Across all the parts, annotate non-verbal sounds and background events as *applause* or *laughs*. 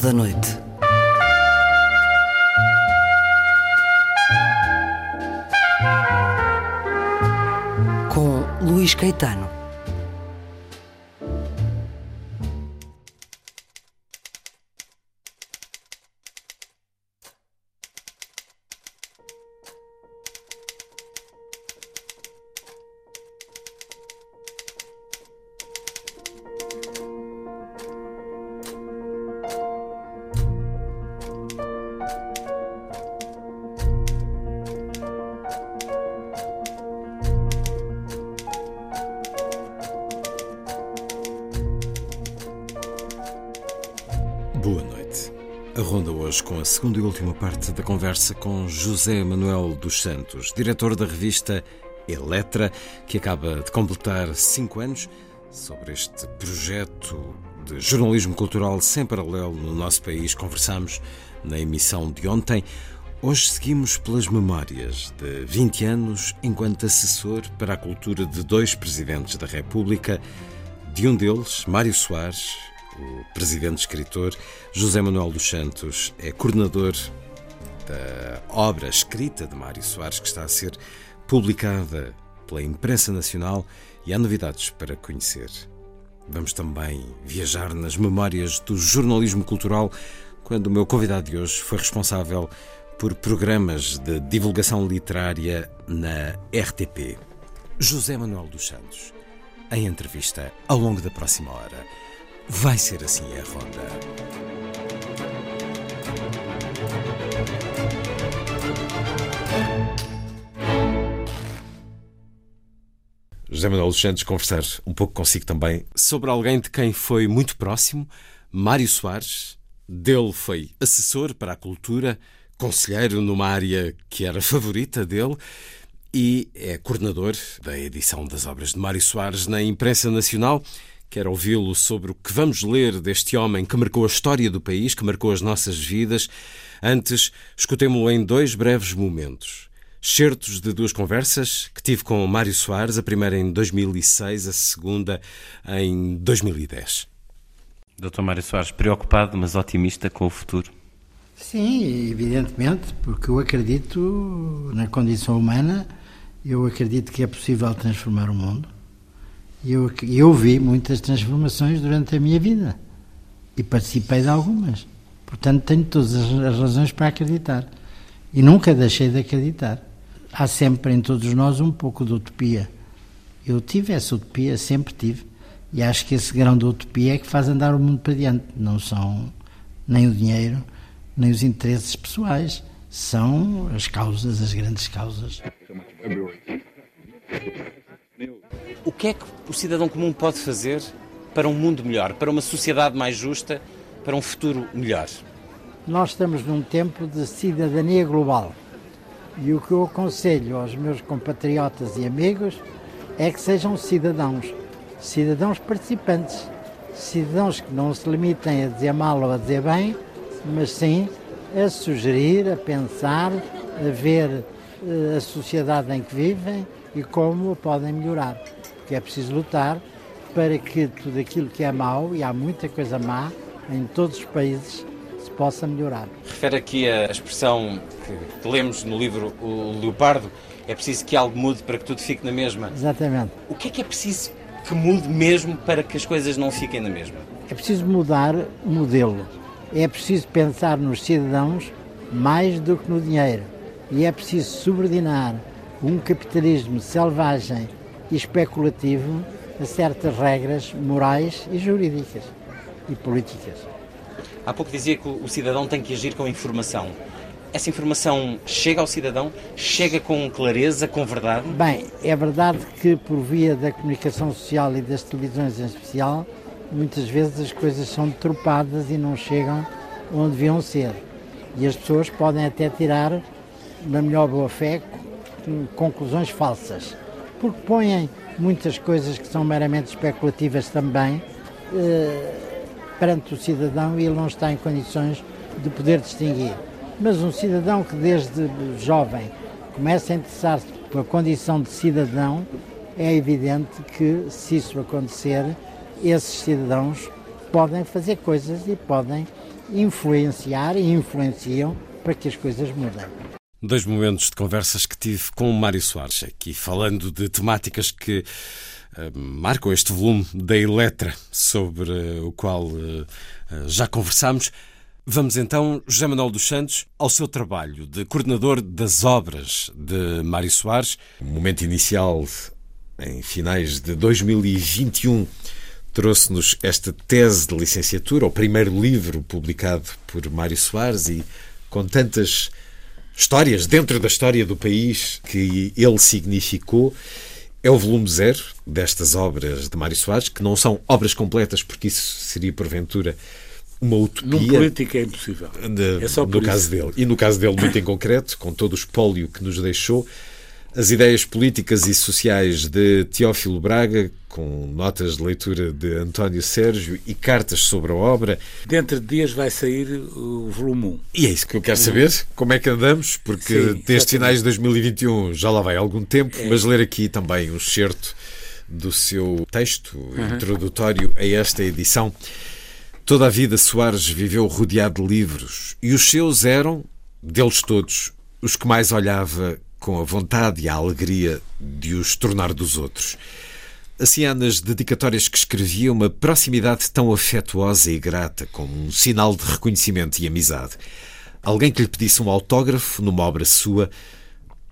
Da Noite. Segunda e última parte da conversa com José Manuel dos Santos, diretor da revista Eletra, que acaba de completar cinco anos sobre este projeto de jornalismo cultural sem paralelo no nosso país. Conversamos na emissão de ontem. Hoje seguimos pelas memórias de 20 anos enquanto assessor para a cultura de dois presidentes da República, de um deles, Mário Soares, o presidente escritor, José Manuel dos Santos, é coordenador da obra escrita de Mário Soares, que está a ser publicada pela imprensa nacional e há novidades para conhecer. Vamos também viajar nas memórias do jornalismo cultural, quando o meu convidado de hoje foi responsável por programas de divulgação literária na RTP. José Manuel dos Santos, em entrevista ao longo da próxima hora. Vai ser assim a ronda. José Manuel dos Santos, conversar um pouco consigo também sobre alguém de quem foi muito próximo, Mário Soares. Dele foi assessor para a cultura, conselheiro numa área que era favorita dele e é coordenador da edição das obras de Mário Soares na imprensa nacional. Quero ouvi-lo sobre o que vamos ler deste homem que marcou a história do país, que marcou as nossas vidas. Antes, escutemo-lo em dois breves momentos. Certos de duas conversas que tive com Mário Soares, a primeira em 2006, a segunda em 2010. Dr. Mário Soares, preocupado, mas otimista com o futuro? Sim, evidentemente, porque eu acredito na condição humana, eu acredito que é possível transformar o mundo. Eu, eu vi muitas transformações durante a minha vida e participei de algumas. Portanto, tenho todas as razões para acreditar. E nunca deixei de acreditar. Há sempre em todos nós um pouco de utopia. Eu tive essa utopia, sempre tive. E acho que esse grão de utopia é que faz andar o mundo para diante. Não são nem o dinheiro, nem os interesses pessoais. São as causas, as grandes causas. Que é que o cidadão comum pode fazer para um mundo melhor, para uma sociedade mais justa, para um futuro melhor? Nós estamos num tempo de cidadania global. E o que eu aconselho aos meus compatriotas e amigos é que sejam cidadãos, cidadãos participantes, cidadãos que não se limitem a dizer mal ou a dizer bem, mas sim a sugerir, a pensar, a ver uh, a sociedade em que vivem e como a podem melhorar. Porque é preciso lutar para que tudo aquilo que é mau, e há muita coisa má em todos os países, se possa melhorar. Refere aqui a expressão que lemos no livro O Leopardo, é preciso que algo mude para que tudo fique na mesma. Exatamente. O que é que é preciso que mude mesmo para que as coisas não fiquem na mesma? É preciso mudar o modelo. É preciso pensar nos cidadãos mais do que no dinheiro. E é preciso subordinar um capitalismo selvagem e especulativo a certas regras morais e jurídicas e políticas. Há pouco dizia que o cidadão tem que agir com informação. Essa informação chega ao cidadão? Chega com clareza, com verdade? Bem, é verdade que por via da comunicação social e das televisões em especial, muitas vezes as coisas são deturpadas e não chegam onde deviam ser. E as pessoas podem até tirar, na melhor boa fé, conclusões falsas. Porque põem muitas coisas que são meramente especulativas também eh, perante o cidadão e ele não está em condições de poder distinguir. Mas um cidadão que desde jovem começa a interessar-se pela condição de cidadão, é evidente que se isso acontecer, esses cidadãos podem fazer coisas e podem influenciar e influenciam para que as coisas mudem. Dois momentos de conversas que tive com o Mário Soares, aqui falando de temáticas que uh, marcam este volume da Eletra, sobre uh, o qual uh, já conversámos. Vamos então, José Manuel dos Santos, ao seu trabalho de coordenador das obras de Mário Soares. O momento inicial, em finais de 2021, trouxe-nos esta tese de licenciatura, o primeiro livro publicado por Mário Soares e com tantas histórias dentro da história do país que ele significou. É o volume zero destas obras de Mário Soares, que não são obras completas, porque isso seria porventura uma utopia. No político é impossível. De, é só no caso dele. E no caso dele, muito em concreto, com todo o espólio que nos deixou, as ideias políticas e sociais de Teófilo Braga, com notas de leitura de António Sérgio e cartas sobre a obra. Dentro de dias vai sair o volume 1. E é isso que eu quero saber, como é que andamos, porque Sim, desde finais de 2021 já lá vai algum tempo, é. mas ler aqui também um excerto do seu texto uhum. introdutório a esta edição. Toda a vida Soares viveu rodeado de livros e os seus eram, deles todos, os que mais olhava com a vontade e a alegria de os tornar dos outros. Assim há nas dedicatórias que escrevia uma proximidade tão afetuosa e grata, como um sinal de reconhecimento e amizade. Alguém que lhe pedisse um autógrafo numa obra sua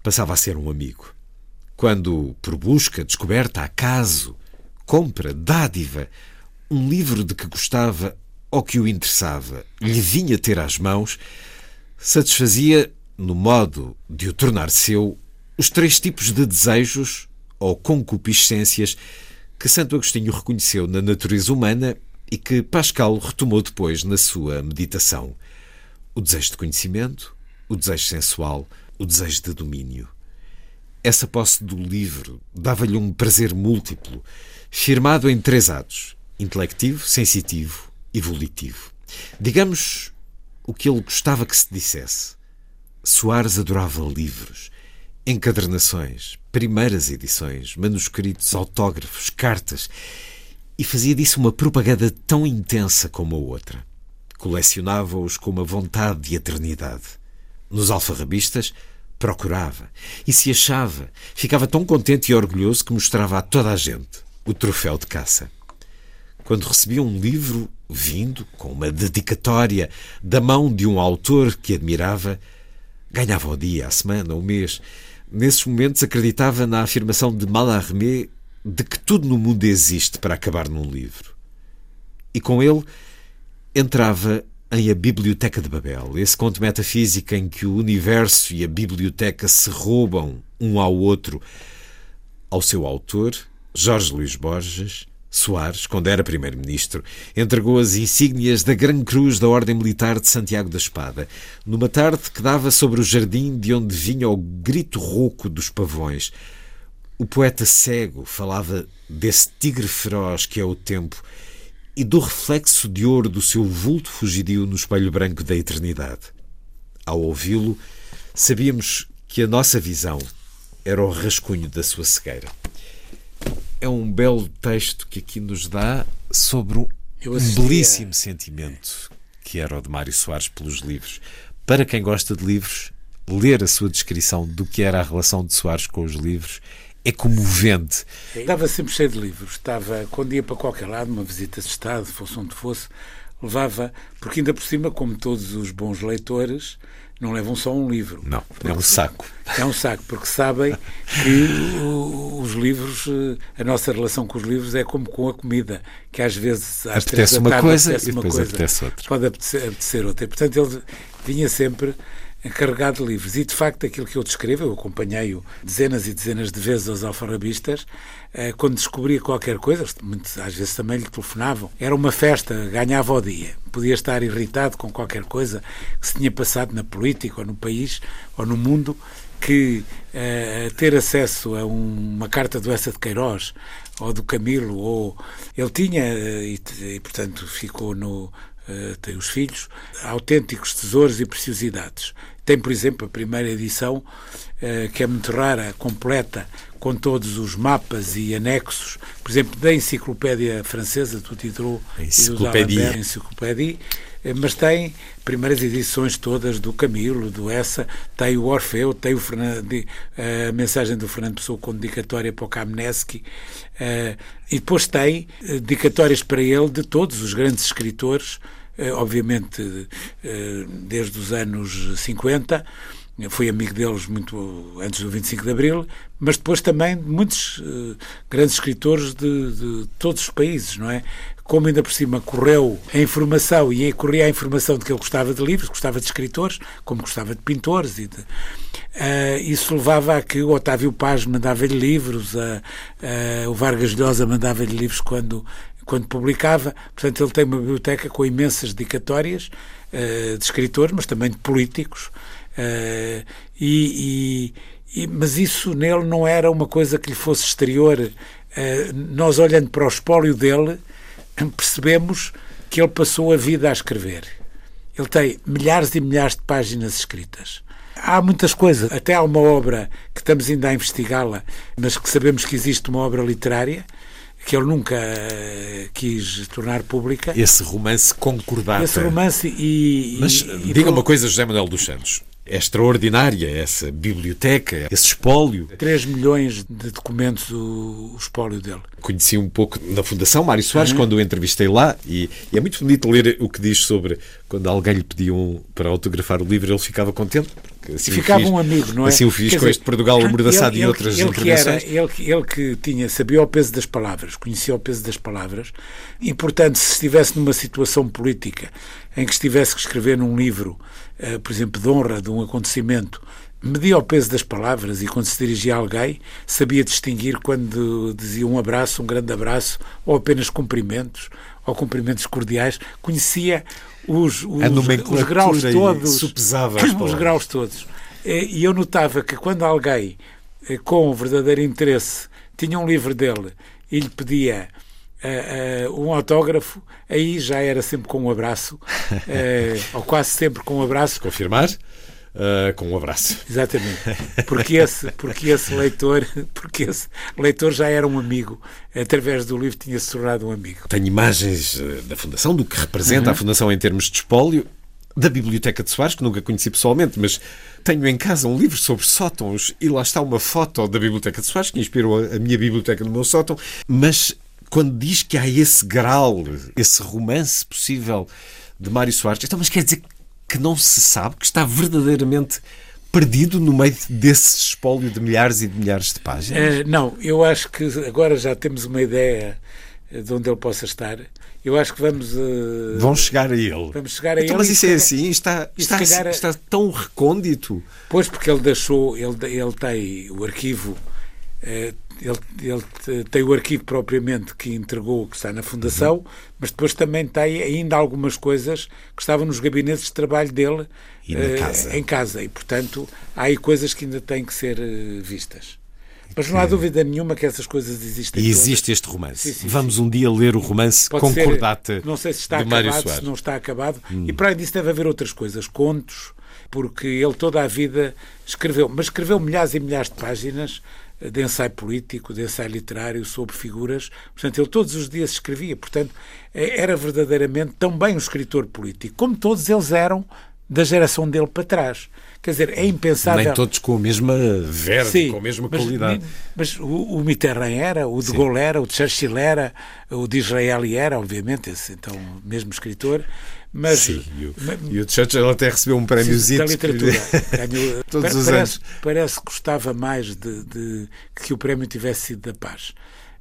passava a ser um amigo. Quando, por busca, descoberta, acaso, compra, dádiva, um livro de que gostava ou que o interessava lhe vinha ter às mãos, satisfazia no modo de o tornar seu, os três tipos de desejos ou concupiscências que Santo Agostinho reconheceu na natureza humana e que Pascal retomou depois na sua meditação: o desejo de conhecimento, o desejo sensual, o desejo de domínio. Essa posse do livro dava-lhe um prazer múltiplo, firmado em três atos: intelectivo, sensitivo e volitivo. Digamos o que ele gostava que se dissesse. Soares adorava livros, encadernações, primeiras edições, manuscritos, autógrafos, cartas e fazia disso uma propaganda tão intensa como a outra. Colecionava-os com uma vontade de eternidade. Nos alfarrabistas, procurava e se achava, ficava tão contente e orgulhoso que mostrava a toda a gente o troféu de caça. Quando recebia um livro vindo com uma dedicatória da mão de um autor que admirava, Ganhava o dia, a semana, o mês. Nesses momentos acreditava na afirmação de Mallarmé de que tudo no mundo existe para acabar num livro. E com ele entrava em A Biblioteca de Babel, esse conto metafísico em que o universo e a biblioteca se roubam um ao outro, ao seu autor, Jorge Luís Borges, Soares, quando era primeiro-ministro, entregou as insígnias da Gran Cruz da Ordem Militar de Santiago da Espada, numa tarde que dava sobre o jardim de onde vinha o grito rouco dos pavões. O poeta cego falava desse tigre feroz que é o tempo e do reflexo de ouro do seu vulto fugidio no espelho branco da eternidade. Ao ouvi-lo, sabíamos que a nossa visão era o rascunho da sua cegueira é um belo texto que aqui nos dá sobre um belíssimo sentimento que era o de Mário Soares pelos livros. Para quem gosta de livros, ler a sua descrição do que era a relação de Soares com os livros é comovente. Estava sempre cheio de livros. Estava, quando ia para qualquer lado, uma visita de Estado, fosse onde fosse, levava, porque ainda por cima, como todos os bons leitores, não levam só um livro. Não, é um saco. É um saco, porque sabem que os livros, a nossa relação com os livros é como com a comida, que às vezes às apetece uma coisa apetece e depois coisa, apetece outra. Pode apetecer, apetecer outra. E, portanto, ele vinha sempre carregado de livros. E, de facto, aquilo que eu descrevo, eu acompanhei-o dezenas e dezenas de vezes aos alfarrabistas, eh, quando descobria qualquer coisa, muitas, às vezes também lhe telefonavam, era uma festa, ganhava o dia. Podia estar irritado com qualquer coisa que se tinha passado na política, ou no país, ou no mundo, que uh, ter acesso a um, uma carta do Essa de Queiroz, ou do Camilo, ou ele tinha, uh, e, e, portanto ficou no, Uh, tem os filhos, autênticos tesouros e preciosidades. Tem, por exemplo, a primeira edição, uh, que é muito rara, completa, com todos os mapas e anexos, por exemplo, da enciclopédia francesa, do título Enciclopédia. Enciclopédia, eh, mas tem primeiras edições todas do Camilo, do Essa, tem o Orfeu, tem o Fernando, a mensagem do Fernando Pessoa com dedicatória para o Kamneski, e depois tem dedicatórias para ele de todos os grandes escritores, obviamente desde os anos 50, fui amigo deles muito antes do 25 de Abril, mas depois também de muitos uh, grandes escritores de, de, todos os países, não é? Como ainda por cima correu a informação e corria a informação de que ele gostava de livros, gostava de escritores, como gostava de pintores e de, uh, isso levava a que o Otávio Paz mandava-lhe livros, uh, o Vargas Llosa mandava-lhe livros quando quando publicava. Portanto, ele tem uma biblioteca com imensas dedicatórias de escritores, mas também de políticos. Uh, e, e, e, mas isso nele não era uma coisa que lhe fosse exterior. Uh, nós, olhando para o espólio dele, percebemos que ele passou a vida a escrever. Ele tem milhares e milhares de páginas escritas. Há muitas coisas, até há uma obra que estamos ainda a investigá-la, mas que sabemos que existe uma obra literária que ele nunca uh, quis tornar pública. Esse romance concordata. Esse romance e. Mas e, diga e, uma coisa, José Manuel dos Santos é extraordinária essa biblioteca, esse espólio. 3 milhões de documentos o, o espólio dele. Conheci um pouco na Fundação Mário Soares uhum. quando o entrevistei lá e, e, é muito bonito ler o que diz sobre quando alguém lhe pediu para autografar o livro, ele ficava contente. Assim ficava fiz, um amigo, não é? Assim o fiz Quer com dizer, este Portugal amordaçado e outras ele intervenções. Que era, ele, ele que tinha, sabia o peso das palavras, conhecia o peso das palavras e, portanto, se estivesse numa situação política em que estivesse que escrever num livro eh, por exemplo, de honra de um acontecimento, media o peso das palavras e quando se dirigia a alguém sabia distinguir quando dizia um abraço, um grande abraço, ou apenas cumprimentos, ou cumprimentos cordiais, conhecia os, os, os graus todos, *coughs* os graus todos. E eu notava que quando alguém eh, com verdadeiro interesse tinha um livro dele e lhe pedia uh, uh, um autógrafo, aí já era sempre com um abraço, uh, *laughs* ou quase sempre com um abraço. Confirmar? Uh, com um abraço. Exatamente. Porque esse, porque esse leitor, porque esse leitor já era um amigo, através do livro tinha se tornado um amigo. Tenho imagens da Fundação, do que representa uhum. a Fundação em termos de espólio, da Biblioteca de Soares, que nunca conheci pessoalmente, mas tenho em casa um livro sobre sótãos e lá está uma foto da Biblioteca de Soares, que inspirou a minha biblioteca no meu sótão, mas quando diz que há esse grau, esse romance possível de Mário Soares, então, mas quer dizer que não se sabe, que está verdadeiramente perdido no meio desse espólio de milhares e de milhares de páginas? É, não, eu acho que agora já temos uma ideia de onde ele possa estar. Eu acho que vamos. Uh, Vão chegar a ele. Vamos chegar a então, ele. Mas isso é assim? Está, está, está tão recôndito? Pois, porque ele deixou. Ele, ele tem o arquivo. Uh, ele, ele, tem o arquivo propriamente que entregou, que está na Fundação, uhum. mas depois também tem ainda algumas coisas que estavam nos gabinetes de trabalho dele uh, casa. em casa. E, portanto, há aí coisas que ainda têm que ser uh, vistas. Mas não há dúvida nenhuma que essas coisas existem. E existe este romance. Sim, sim, Vamos sim. um dia ler o romance Pode Concordata. Ser, não sei se está acabado, se não está acabado. Hum. E para além disso deve haver outras coisas, contos, porque ele toda a vida escreveu, mas escreveu milhares e milhares de páginas de ensaio político, de ensaio literário sobre figuras. Portanto, ele todos os dias escrevia. Portanto, é, era verdadeiramente também um escritor político, como todos eles eram da geração dele para trás. Quer dizer, é impensável. Nem todos com a mesma verve, Sim, com a mesma mas, qualidade. Mas o, o Mitterrand era, o de Sim. Gaulle era, o de Churchill era, o de Israel era, obviamente, esse então mesmo escritor. Mas, Sim, e o, mas, e o Churchill até recebeu um prémio da literatura. *laughs* Ganhou, Todos os parece, anos. Parece que gostava mais de, de, que o prémio tivesse sido da paz.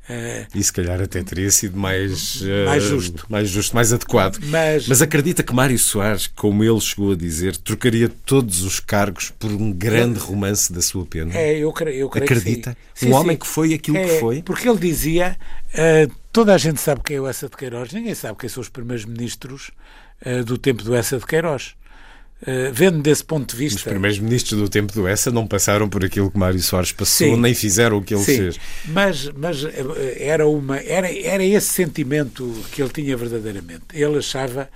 Uh, e se calhar até teria sido mais, uh, mais justo, mais justo, mais adequado. Mas, Mas acredita que Mário Soares, como ele chegou a dizer, trocaria todos os cargos por um grande romance da sua pena? É, eu creio, eu creio Acredita? Sim. Um sim, homem sim. que foi aquilo é, que foi? Porque ele dizia: uh, toda a gente sabe quem é o Essa de Queiroz, ninguém sabe quem são os primeiros ministros do tempo do Essa de Queiroz. Uh, vendo desse ponto de vista. Os primeiros ministros do tempo do ESA não passaram por aquilo que Mário Soares passou, sim, nem fizeram o que ele sim, fez. Mas, mas eh, era, uma, era, era esse sentimento que ele tinha verdadeiramente. Ele achava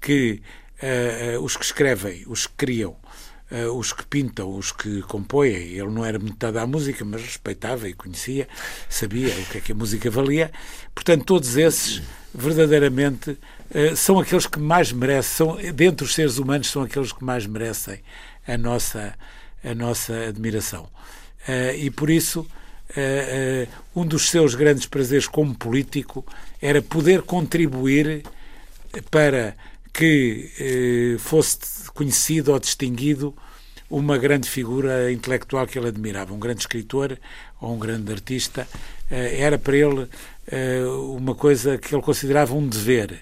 que uh, uh, os que escrevem, os que criam, os que pintam, os que compõem. Ele não era metade à música, mas respeitava e conhecia, sabia o que é que a música valia. Portanto, todos esses verdadeiramente uh, são aqueles que mais merecem, são, dentre os seres humanos, são aqueles que mais merecem a nossa, a nossa admiração. Uh, e por isso, um dos seus grandes prazeres como político era poder contribuir para que eh, fosse conhecido ou distinguido uma grande figura intelectual que ele admirava, um grande escritor ou um grande artista. Eh, era para ele eh, uma coisa que ele considerava um dever.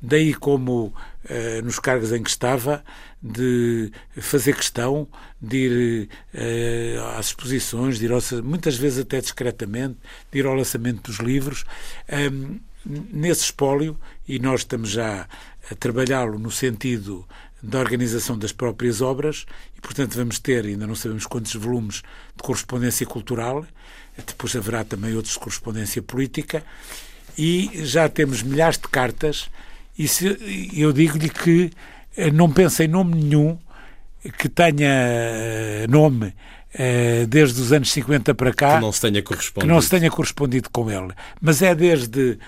Daí como eh, nos cargos em que estava, de fazer questão de ir eh, às exposições, de ir ao, muitas vezes até discretamente, de ir ao lançamento dos livros. Um, nesse espólio, e nós estamos já a trabalhá-lo no sentido da organização das próprias obras, e portanto vamos ter, ainda não sabemos quantos volumes de correspondência cultural, depois haverá também outros de correspondência política, e já temos milhares de cartas, e se, eu digo-lhe que eh, não pensa em nome nenhum que tenha eh, nome eh, desde os anos 50 para cá que não se tenha correspondido, que não se tenha correspondido com ele. Mas é desde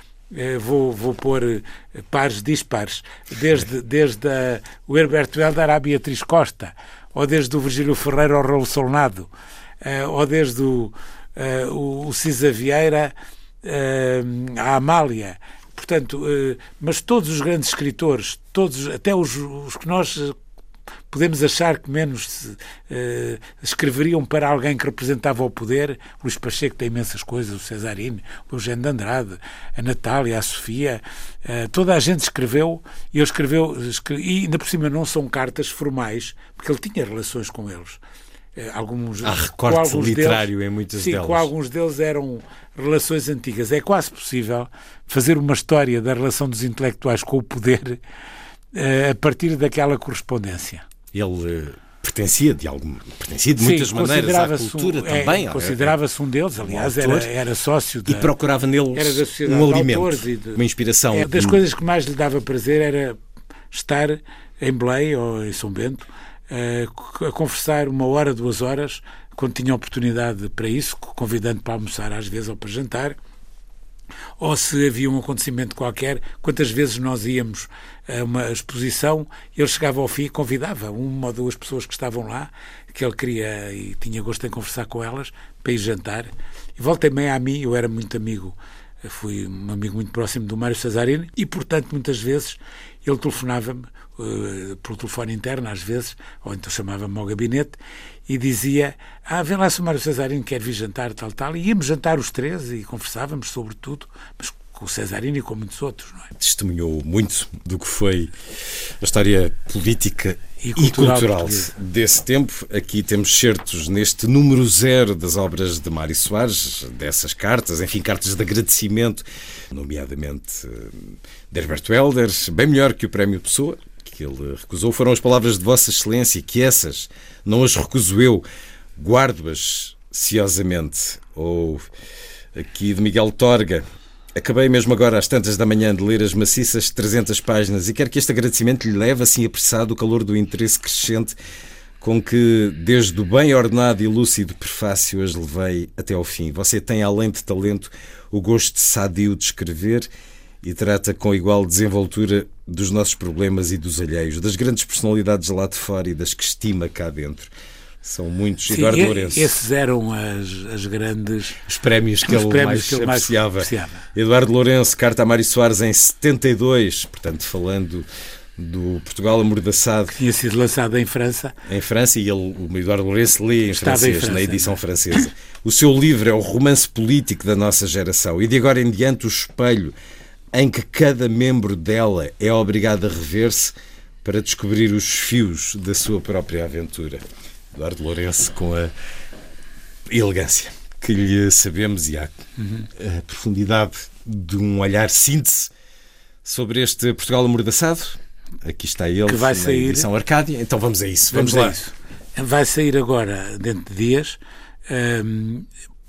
vou, vou pôr pares dispares, desde, desde a, o Herberto Helder à Beatriz Costa, ou desde o Virgílio Ferreira ao Raul Solnado, ou desde o, o, o Cisa Vieira uh, à Amália. Portanto, mas todos os grandes escritores, todos, até os, os que nós podemos achar que menos uh, escreveriam para alguém que representava o poder. Luís Pacheco tem imensas coisas, o Cesarino, o Eugênio de Andrade, a Natália, a Sofia, uh, toda a gente escreveu e escreveu, e ainda por cima não são cartas formais, porque ele tinha relações com eles. Uh, alguns, Há recorte literário deles, em muitas sim, delas. com alguns deles eram relações antigas. É quase possível fazer uma história da relação dos intelectuais com o poder a partir daquela correspondência. Ele eh, pertencia de algum, pertencia de muitas Sim, maneiras à cultura um, também. É, Considerava-se um deles, aliás, um era, era sócio da, e procurava neles um alimento, de, uma inspiração. É, das coisas que mais lhe dava prazer era estar em Belém ou em São Bento a, a conversar uma hora, duas horas, quando tinha oportunidade para isso, convidando para almoçar às vezes ou para jantar ou se havia um acontecimento qualquer, quantas vezes nós íamos a uma exposição, ele chegava ao fim e convidava uma ou duas pessoas que estavam lá, que ele queria e tinha gosto em conversar com elas, para ir jantar. E voltei meio a mim, eu era muito amigo, fui um amigo muito próximo do Mário Cesarini, e portanto muitas vezes ele telefonava-me uh, pelo telefone interno, às vezes, ou então chamava-me ao gabinete e dizia: Ah, vem lá se o Mário Cesarini quer vir jantar, tal, tal. E íamos jantar os três e conversávamos sobre tudo, mas com o Cesarino e com muitos outros. Não é? Testemunhou muito do que foi a história política e cultural, e cultural desse tempo. Aqui temos certos neste número zero das obras de Mário Soares, dessas cartas, enfim, cartas de agradecimento, nomeadamente eh, de Herberto Helder, bem melhor que o Prémio Pessoa, que ele recusou. Foram as palavras de Vossa Excelência, que essas não as recuso eu, guardo-as ciosamente. Ou aqui de Miguel Torga, Acabei mesmo agora às tantas da manhã de ler as maciças 300 páginas e quero que este agradecimento lhe leve assim apressado o calor do interesse crescente com que, desde o bem ordenado e lúcido prefácio, as levei até ao fim. Você tem, além de talento, o gosto sadio de escrever e trata com igual desenvoltura dos nossos problemas e dos alheios, das grandes personalidades lá de fora e das que estima cá dentro. São muitos. Sim, Eduardo Lourenço. Esses eram as, as grandes. Os prémios que, ele, prémios mais que ele mais apreciava. apreciava. Eduardo Lourenço, carta a Mário Soares em 72, portanto, falando do Portugal amordaçado. Que tinha sido lançado em França. Em França, e ele, o Eduardo Lourenço lê em Estava francês, em França, na edição francesa. O seu livro é o romance político da nossa geração, e de agora em diante o espelho em que cada membro dela é obrigado a rever-se para descobrir os fios da sua própria aventura. Eduardo Lourenço com a elegância que lhe sabemos e a, a profundidade de um olhar síntese sobre este Portugal amordaçado. Aqui está ele, que vai sair edição Arcádia. Então vamos a isso. Vamos, vamos lá. Isso. Vai sair agora, dentro de dias, hum,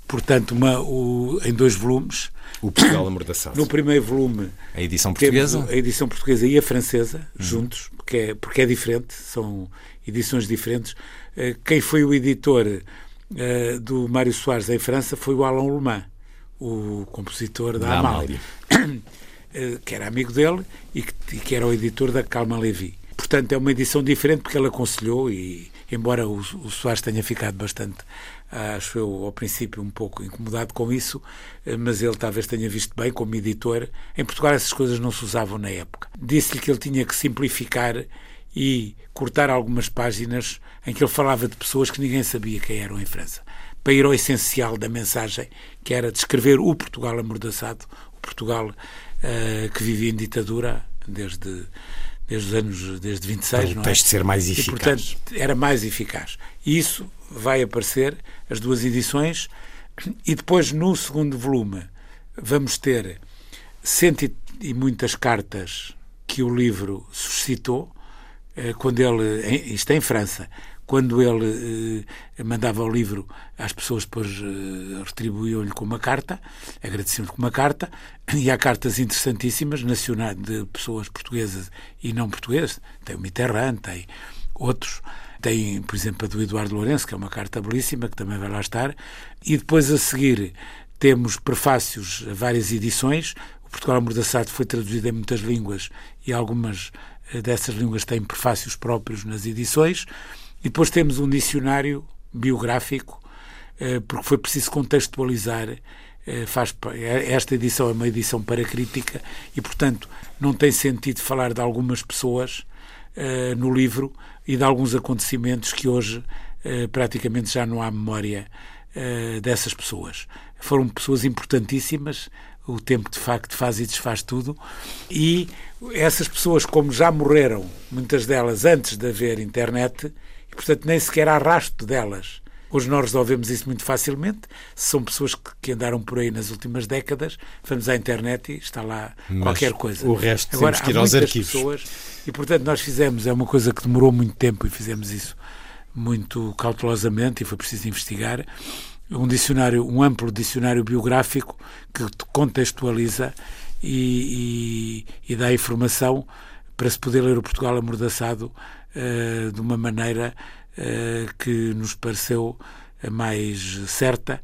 portanto, uma, o, em dois volumes. O Portugal amordaçado. No primeiro volume. A edição portuguesa? A edição portuguesa e a francesa, uhum. juntos, porque é, porque é diferente. São edições diferentes. Uh, quem foi o editor uh, do Mário Soares em França foi o Alain Lemans, o compositor da, da Amália, Amália. *coughs* que era amigo dele e que, e que, era o editor da Calma Levi. Portanto, é uma edição diferente porque ele aconselhou e, embora o, o Soares tenha ficado bastante acho eu, ao princípio, um pouco incomodado com isso, eh, mas ele talvez tenha visto bem como editor. Em Portugal essas coisas não se usavam na época. Disse-lhe que ele tinha que simplificar e cortar algumas páginas em que ele falava de pessoas que ninguém sabia quem eram em França, para ir ao essencial da mensagem, que era descrever o Portugal amordaçado, o Portugal uh, que vivia em ditadura desde desde os anos desde 26, para o texto ser mais eficaz. E, portanto, era mais eficaz. Isso vai aparecer, as duas edições, e depois no segundo volume vamos ter cento e muitas cartas que o livro suscitou, eh, quando ele, isto é em França, quando ele eh, mandava o livro às pessoas, depois eh, retribuíam-lhe com uma carta, agradeciam-lhe com uma carta, e há cartas interessantíssimas, nacionais, de pessoas portuguesas e não portuguesas, tem o Mitterrand, tem outros, tem, por exemplo, a do Eduardo Lourenço, que é uma carta belíssima, que também vai lá estar, e depois a seguir temos prefácios a várias edições, o Portugal Amordaçado foi traduzido em muitas línguas e algumas eh, dessas línguas têm prefácios próprios nas edições, e depois temos um dicionário biográfico, eh, porque foi preciso contextualizar. Eh, faz, esta edição é uma edição para crítica e, portanto, não tem sentido falar de algumas pessoas eh, no livro e de alguns acontecimentos que hoje praticamente já não há memória dessas pessoas. Foram pessoas importantíssimas, o tempo de facto faz e desfaz tudo, e essas pessoas, como já morreram, muitas delas antes de haver internet, portanto nem sequer há rastro delas. Hoje nós resolvemos isso muito facilmente. São pessoas que, que, andaram por aí nas últimas décadas, vamos à internet e está lá Mas qualquer coisa. O resto Agora, temos que ir aos arquivos. Pessoas, e portanto nós fizemos, é uma coisa que demorou muito tempo e fizemos isso muito cautelosamente e foi preciso investigar um dicionário, um amplo dicionário biográfico que contextualiza e, e, e dá informação para se poder ler o Portugal amordaçado uh, de uma maneira que nos pareceu a mais certa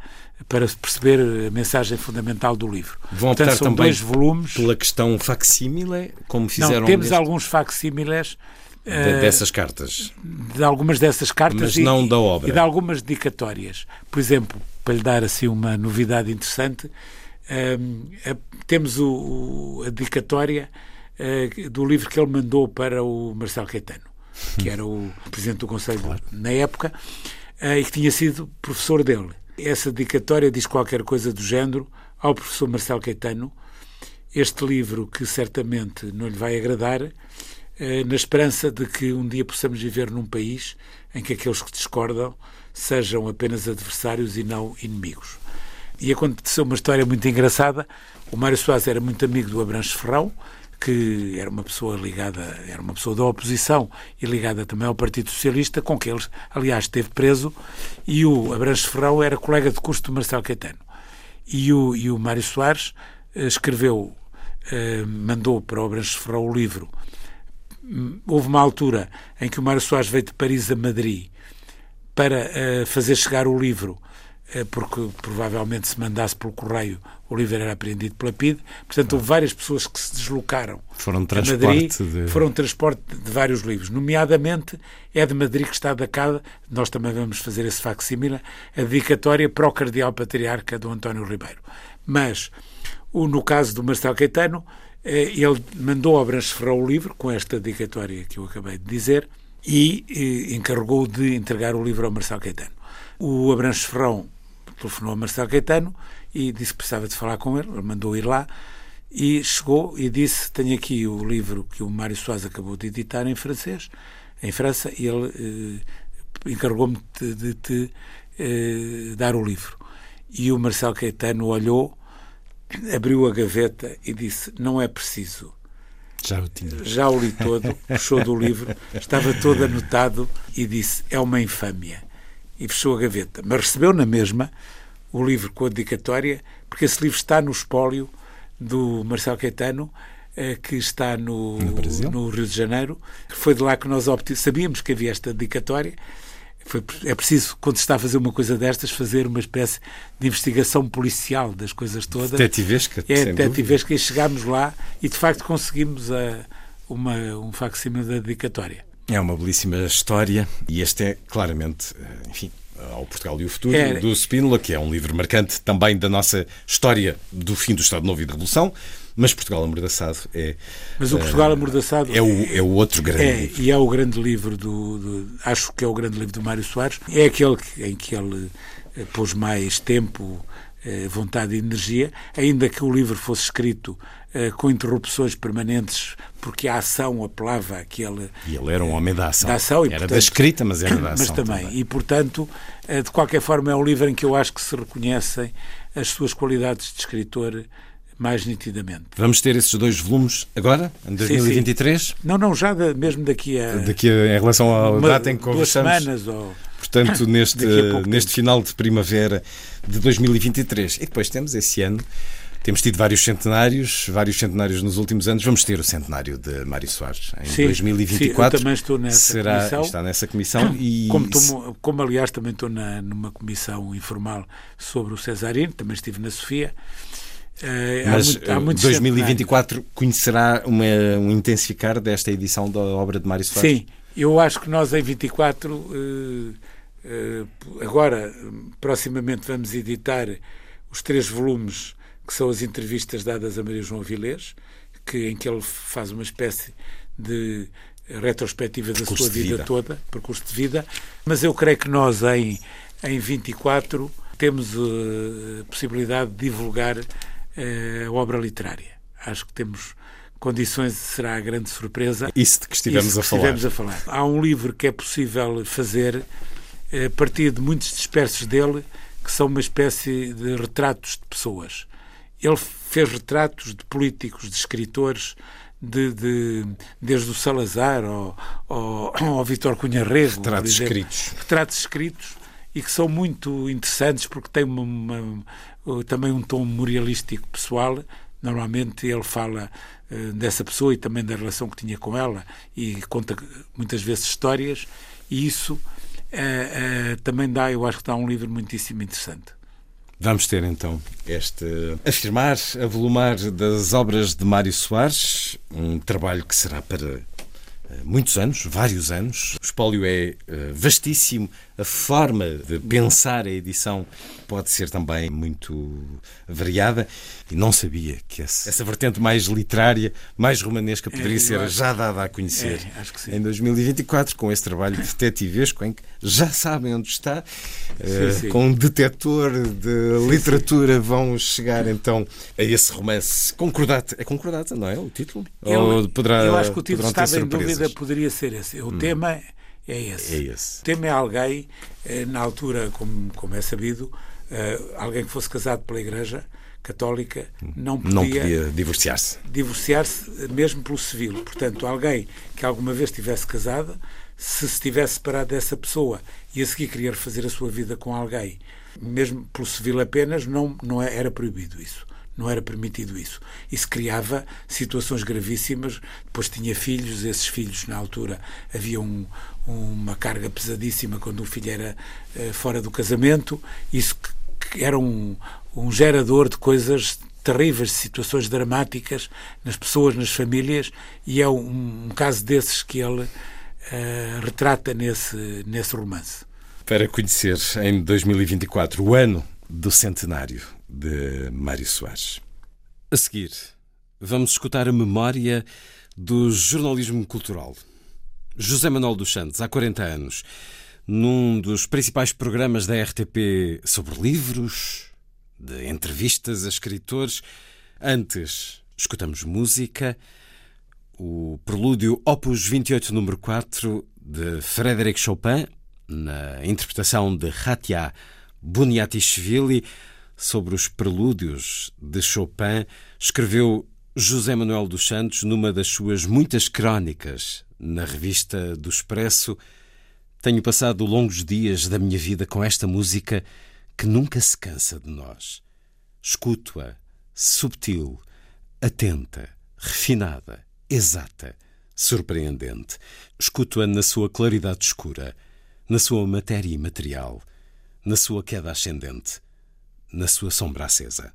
para perceber a mensagem fundamental do livro. Vão optar Portanto, são também dois volumes. pela questão facsímile, como fizeram... Não, temos alguns facsímiles de, uh, dessas cartas. De algumas dessas cartas Mas e, não da obra. E de algumas dedicatórias. Por exemplo, para lhe dar assim uma novidade interessante, uh, temos o, o, a dedicatória uh, do livro que ele mandou para o Marcelo Caetano que era o presidente do Conselho claro. na época, eh, e que tinha sido professor dele. Essa dedicatória diz qualquer coisa do género ao professor Marcelo Caetano, este livro que certamente não lhe vai agradar, eh, na esperança de que um dia possamos viver num país em que aqueles que discordam sejam apenas adversários e não inimigos. E aconteceu uma história muito engraçada. O Mário Soares era muito amigo do Abranches Ferrão, que era uma pessoa ligada, era uma pessoa da oposição e ligada também ao Partido Socialista, com que ele, aliás, esteve preso, e o Abranches Ferrão era colega de curso do Marcelo Caetano. E o, e o Mário Soares eh, escreveu, eh, mandou para o Abranches Ferrão o livro. Houve uma altura em que o Mário Soares veio de Paris a Madrid para eh, fazer chegar o livro porque provavelmente se mandasse pelo correio o livro era apreendido pela PID. Portanto, houve várias pessoas que se deslocaram foram transporte Madrid, de... foram transporte de vários livros. Nomeadamente, é de Madrid que está dacada, nós também vamos fazer esse facsímile, a dedicatória para o Cardeal Patriarca do António Ribeiro. Mas, o, no caso do Marcelo Caetano, eh, ele mandou ao Branches Ferrão o livro, com esta dedicatória que eu acabei de dizer, e, e encarregou de entregar o livro ao Marcelo Caetano. O Abranches Ferrão telefonou a Marcelo Caetano e disse que precisava de falar com ele, ele mandou ir lá e chegou e disse, tenho aqui o livro que o Mário Soares acabou de editar em francês, em França, e ele eh, encarregou-me de, te eh, dar o livro. E o Marcelo Caetano olhou, abriu a gaveta e disse, não é preciso. Já o tinha. Já o li todo, puxou do livro, estava todo anotado e disse, é uma infâmia e fechou a gaveta. Mas recebeu na mesma o livro com a dedicatória, porque esse livro está no espólio do Marcelo Caetano, eh, que está no, No no Rio de Janeiro. Foi de lá que nós sabíamos que havia esta dedicatória. Foi, é preciso, quando se está a fazer uma coisa destas, fazer uma espécie de investigação policial das coisas todas. Detetivesca, É, detetivesca, e chegámos lá e de facto conseguimos a, uma, um da dedicatória. É uma belíssima história e este é claramente, eh, enfim, ao Portugal e o Futuro, É. do Spínola, que é um livro marcante também da nossa história do fim do Estado Novo e da Revolução, mas Portugal Amordaçado é, Mas o Portugal Amordaçado é, o, é o outro grande É, livro. e é o grande livro do, do- Acho que é o grande livro do Mário Soares. É aquele que- em que ele eh, pôs mais tempo, eh, vontade e energia, ainda que o livro fosse escrito eh, com interrupções permanentes, porque a ação apelava àquele. E ele era um homem da ação. Da ação e, era portanto- da escrita, mas era da Mas ação. também. E, portanto, eh, de qualquer forma, é um livro em que eu acho que se reconhecem as suas qualidades de escritor mais nitidamente. Vamos ter esses dois volumes agora, em 2023? Não, não, já da- mesmo daqui a. Daqui a- em relação à uma- data em que duas conversamos. semanas ou. Portanto, *coughs* neste, neste tempo. final de primavera de 2023. E depois temos esse ano. Temos tido vários centenários, vários centenários nos últimos anos. Vamos ter o centenário de Mário Soares em Sim, 2024. sim, eu também estou nessa Será, comissão. Está nessa comissão e Como, tomo- como, aliás, também estou na, numa comissão informal sobre o Cesarino, também estive na Sofia. Eh, há mas muito- há eh, muitos 2024 conhecerá uma, um intensificar desta edição da obra de Mário Soares? Sim, eu acho que nós em 24, eh, eh, agora, proximamente, vamos editar os três volumes que são as entrevistas dadas a Maria João Avilés, que, em que ele faz uma espécie de retrospectiva da sua vida, vida. toda, percurso de vida, mas eu creio que nós em, em 24 temos a possibilidade de divulgar eh, a obra literária. Acho que temos condições, será a grande surpresa. Isso de que estivemos a que falar. estivemos a falar. Há um livro que é possível fazer eh, a partir de muitos dispersos dele, que são uma espécie de retratos de pessoas. Ele fez retratos de políticos, de escritores, de, de- desde o Salazar ao, ao, *clears throat* ao Vítor Cunha Rego. Retratos escritos. Retratos escritos e que são muito interessantes porque têm uma- uma- uh, também um tom memorialístico pessoal. Normalmente ele fala eh, dessa pessoa e também da relação que tinha com ela e conta muitas vezes histórias e isso eh, também dá, eu acho que dá um livro muitíssimo interessante. Vamos ter então este afirmar, avolumar das obras de Mário Soares, um trabalho que será para eh, muitos anos, vários anos. O espólio é eh, vastíssimo, a forma de pensar a edição pode ser também muito variada e não sabia que essa, essa vertente mais literária, mais romanesca poderia eu ser acho- já dada a conhecer É, sim. em 2024 com esse trabalho detetivesco em que já sabem onde está, eh, sim. com um detector de literatura vão chegar então a esse romance concordata. É concordata, não é? O título? Ou Ele- poderá, eu acho que o título estava em dúvida, poderia ser esse. O tema é esse. É esse. O tema é alguém, eh, na altura, como, como é sabido, eh, alguém que fosse casado pela Igreja Católica não podia, Não podia divorciar-se. divorciar-se eh, mesmo pelo civil. Portanto, alguém que alguma vez estivesse casado, se se tivesse separado dessa pessoa e a seguir queria refazer a sua vida com alguém, mesmo pelo civil apenas, não, não é- era proibido isso. Não era permitido isso. Isso criava situações gravíssimas. Depois tinha filhos, esses filhos, na altura, havia um- uma carga pesadíssima quando o filho era eh, fora do casamento. Isso que, era um, um gerador de coisas terríveis, de situações dramáticas nas pessoas, nas famílias, e é um, um caso desses que ele eh, retrata nesse, nesse romance. Para conhecer em 2024 o ano do centenário de Mário Soares. A seguir, vamos escutar a memória do jornalismo cultural. José Manuel dos Santos, há 40 anos, num dos principais programas da RTP sobre livros, de entrevistas a escritores. Antes, escutamos música, o prelúdio Opus 28, número 4, de Frédéric Chopin, na interpretação de Hatia Buniatishvili, sobre os prelúdios de Chopin, escreveu José Manuel dos Santos numa das suas muitas crónicas na revista do Expresso. Tenho passado longos dias da minha vida com esta música que nunca se cansa de nós. Escuto-a, subtil, atenta, refinada, exata, surpreendente. Escuto-a na sua claridade escura, na sua matéria imaterial, na sua queda ascendente, na sua sombra acesa.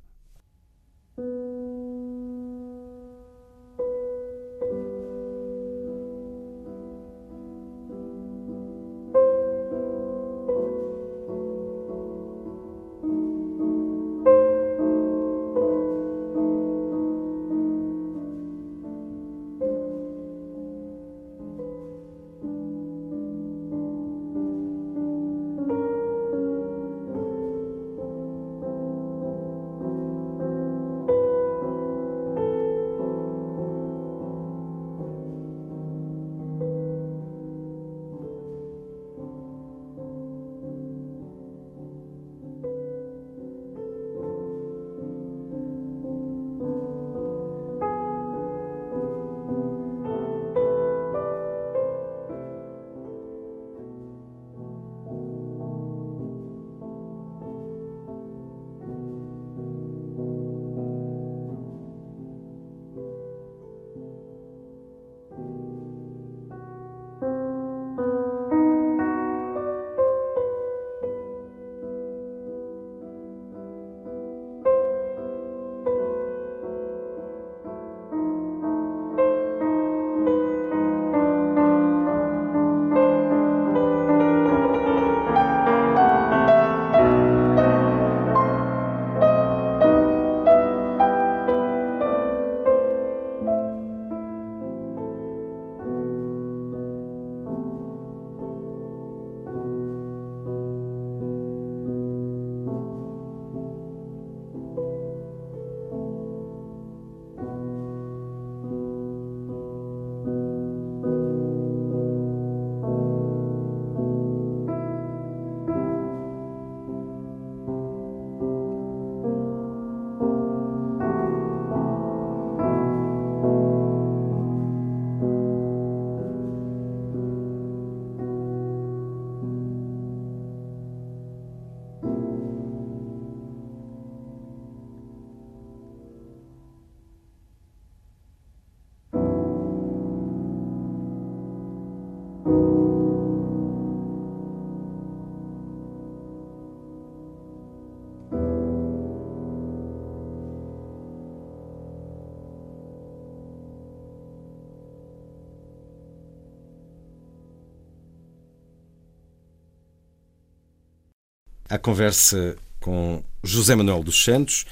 À conversa com José Manuel dos Santos,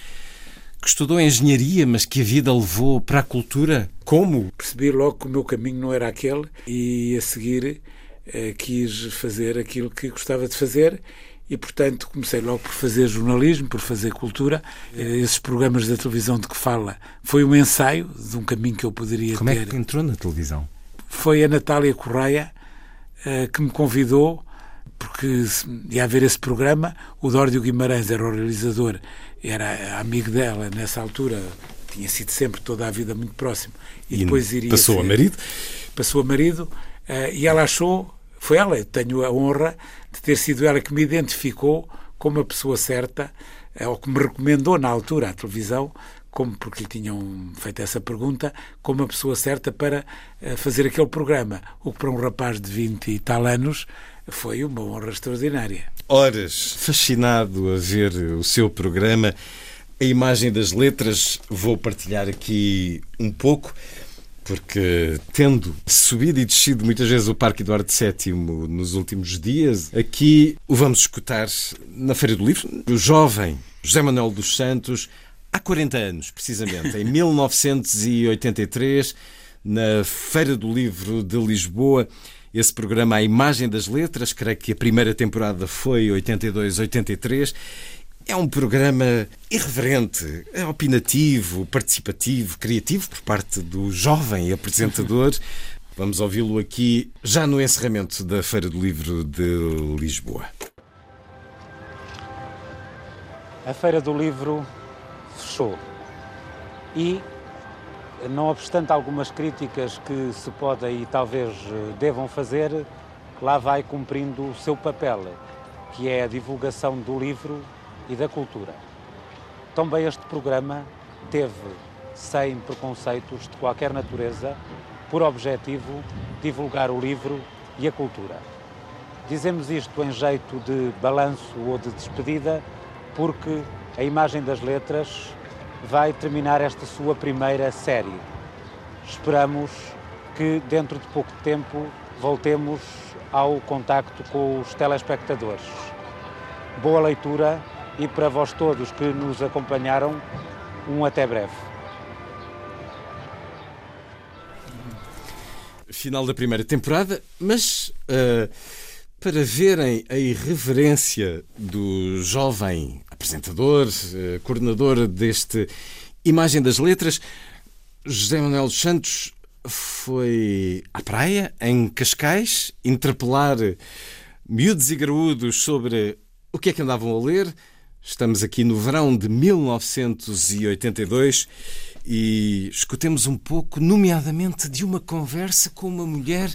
que estudou engenharia, mas que a vida levou para a cultura. Como? Percebi logo que o meu caminho não era aquele e a seguir eh, quis fazer aquilo que gostava de fazer e, portanto, comecei logo por fazer jornalismo, por fazer cultura. Eh, esses programas da televisão de que fala foi um ensaio de um caminho que eu poderia Como ter. Como é que entrou na televisão? Foi a Natália Correia eh, que me convidou porque ia haver esse programa. O Dórdio Guimarães era o realizador, era amigo dela nessa altura, tinha sido sempre toda a vida muito próximo. E, e depois iria. Passou ser, a marido? Passou a marido, uh, e ela achou, foi ela, eu tenho a honra de ter sido ela que me identificou como a pessoa certa, uh, ou que me recomendou na altura à televisão, como porque lhe tinham feito essa pergunta, como a pessoa certa para uh, fazer aquele programa. O que para um rapaz de 20 e tal anos foi uma honra extraordinária. Horas fascinado a ver o seu programa. A imagem das letras vou partilhar aqui um pouco, porque tendo subido e descido muitas vezes o Parque Eduardo VII nos últimos dias, aqui o vamos escutar na Feira do Livro. O jovem José Manuel dos Santos, há 40 anos, precisamente, em *laughs* 1983, na Feira do Livro de Lisboa esse programa A Imagem das Letras, creio que a primeira temporada foi 82-83. É um programa irreverente, é opinativo, participativo, criativo por parte do jovem apresentador. *laughs* Vamos ouvi-lo aqui já no encerramento da Feira do Livro de Lisboa. A Feira do Livro fechou e não obstante algumas críticas que se podem e talvez eh, devam fazer, lá vai cumprindo o seu papel, que é a divulgação do livro e da cultura. Também este programa teve sem preconceitos de qualquer natureza, por objetivo divulgar o livro e a cultura. Dizemos isto em jeito de balanço ou de despedida, porque a imagem das letras vai terminar esta sua primeira série. Esperamos que dentro de pouco tempo voltemos ao contacto com os telespectadores. Boa leitura e para vós todos que nos acompanharam, um até breve. Final da primeira temporada, mas uh, para verem a irreverência do jovem apresentador, uh, coordenador deste Imagem das Letras, José Manuel Santos foi à praia, em Cascais, interpelar miúdos e graúdos sobre o que é que andavam a ler. Estamos aqui no verão de 1982 e escutemos um pouco, nomeadamente, de uma conversa com uma mulher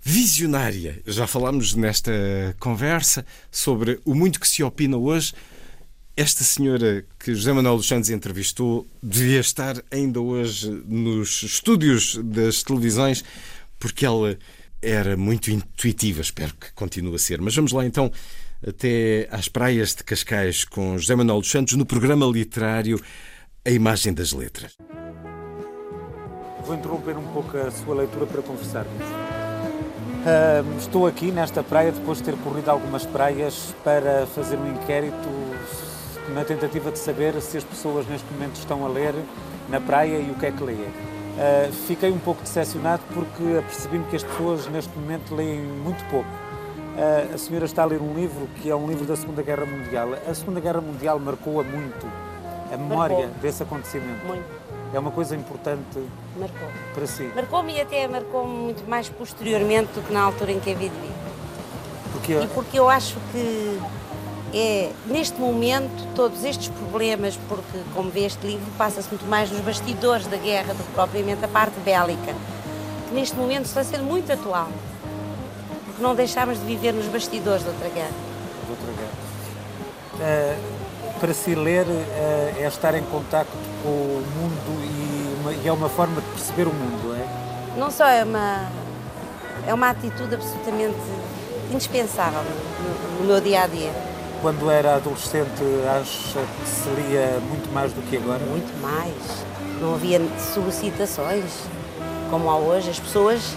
visionária. Já falámos nesta conversa sobre o muito que se opina hoje esta senhora que José Manuel dos Santos entrevistou devia estar ainda hoje nos estúdios das televisões, porque ela era muito intuitiva, espero que continue a ser. Mas vamos lá então até às praias de Cascais com José Manuel dos Santos no programa literário A Imagem das Letras. Vou interromper um pouco a sua leitura para conversarmos. Uh, estou aqui nesta praia depois de ter corrido algumas praias para fazer um inquérito na tentativa de saber se as pessoas neste momento estão a ler na praia e o que é que leem. Uh, fiquei um pouco decepcionado porque apercebi-me que as pessoas neste momento leem muito pouco. Uh, a senhora está a ler um livro que é um livro da Segunda Guerra Mundial. A Segunda Guerra Mundial marcou-a muito, a memória Marcou. desse acontecimento. Muito. É uma coisa importante Marcou. para si. Marcou-me e até marcou-me muito mais posteriormente do que na altura em que a vi de mim. Porque E porque eu acho que é, neste momento, todos estes problemas, porque, como vê este livro, passa-se muito mais nos bastidores da guerra do que propriamente a parte bélica, que neste momento está ser muito atual. Porque não deixámos de viver nos bastidores da outra guerra. de outra guerra. Eh, para si ler eh, é estar em contacto com o mundo e, uma- e é uma forma de perceber o mundo, é? Não só é uma, é uma atitude absolutamente indispensável no, no meu dia a dia. Quando era adolescente, acha que se lia muito mais do que agora? Muito mais. Não havia solicitações como há hoje. As pessoas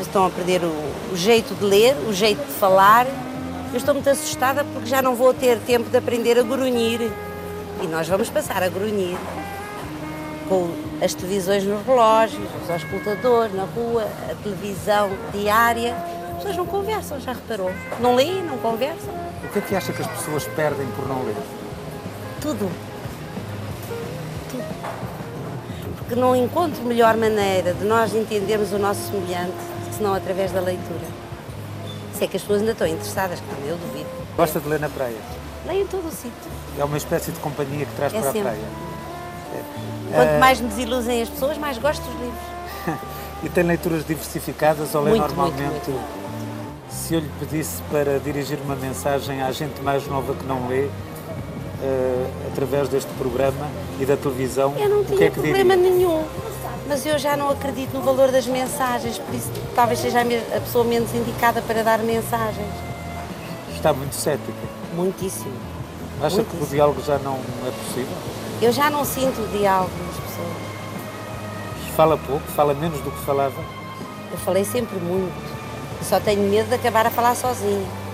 estão a perder o, o jeito de ler, o jeito de falar. Eu estou muito assustada porque já não vou ter tempo de aprender a grunhir. E nós vamos passar a grunhir com as televisões nos relógios, os auscultadores na rua, a televisão diária. As pessoas não conversam, já reparou? Não leem, não conversam. O que é que acha que as pessoas perdem por não ler? Tudo. Tudo. Porque não encontro melhor maneira de nós entendermos o nosso semelhante senão através da leitura. Se é que as pessoas ainda estão interessadas, como eu duvido. Gosta de ler na praia? Leem em todo o sítio. É uma espécie de companhia que traz É para sempre. a praia. Quanto Eh, mais me desiludem as pessoas, mais gosto dos livros. *laughs* E tem leituras diversificadas ou lê Muito, normalmente? muito, muito. Se eu lhe pedisse para dirigir uma mensagem à gente mais nova que não lê, eh, através deste programa e da televisão, Eu não o que é que problema diria? nenhum. Mas eu já não acredito no valor das mensagens, por isso talvez seja a pessoa menos indicada para dar mensagens. Está muito cética. Muitíssimo. Acha que o Muitíssimo. diálogo já não é possível? Eu já não sinto o diálogo das pessoas. Fala pouco, fala menos do que falava. Eu falei sempre muito. Só tenho medo de acabar a falar sozinha.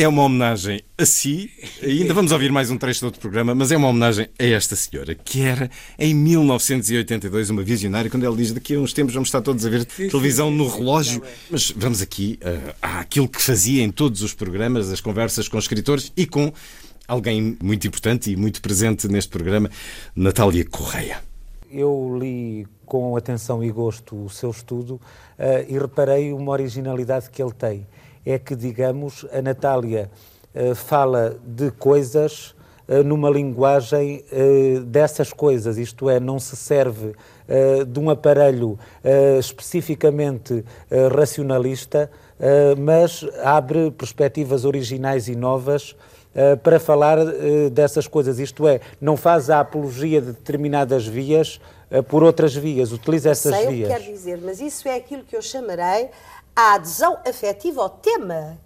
É uma homenagem a si, ainda vamos ouvir mais um trecho do outro programa, mas é uma homenagem a esta senhora, que era em 1982 uma visionária, quando ela diz daqui a uns tempos vamos estar todos a ver televisão no relógio. Mas vamos aqui uh, àquilo que fazia em todos os programas, as conversas com escritores e com alguém muito importante e muito presente neste programa, Natália Correia. Eu li com atenção e gosto o seu estudo eh, e reparei uma originalidade que ele tem. É que, digamos, a Natália eh, fala de coisas eh, numa linguagem dessas coisas, isto é, não se serve de um aparelho especificamente racionalista mas abre perspectivas originais e novas para falar dessas coisas. Isto é, não faz a apologia de determinadas vias por outras vias, utiliza essas Sei vias. Sei o que quer dizer, mas isso é aquilo que eu chamarei a adesão afetiva ao tema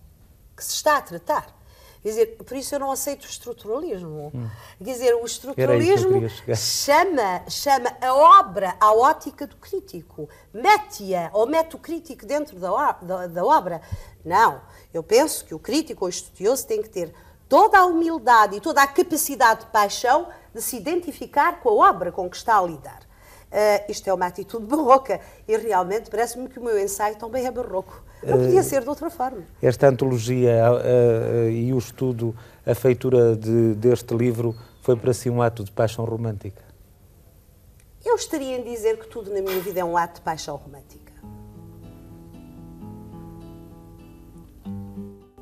que se está a tratar. Quer dizer, por isso eu não aceito o estruturalismo. Hum. Quer dizer, o estruturalismo chama, chama a obra à ótica do crítico, mete-a ou mete o crítico dentro da, da, da, obra. Não, eu penso que o crítico ou estudioso tem que ter toda a humildade e toda a capacidade de paixão de se identificar com a obra com que está a lidar. Uh, isto é uma atitude *laughs* barroca e realmente parece-me que o meu ensaio também é barroco. Não podia ser de outra forma. Esta antologia uh, uh, e o estudo, a feitura de, deste livro, foi para si um ato de paixão romântica? Eu estaria em dizer que tudo na minha vida é um ato de paixão romântica.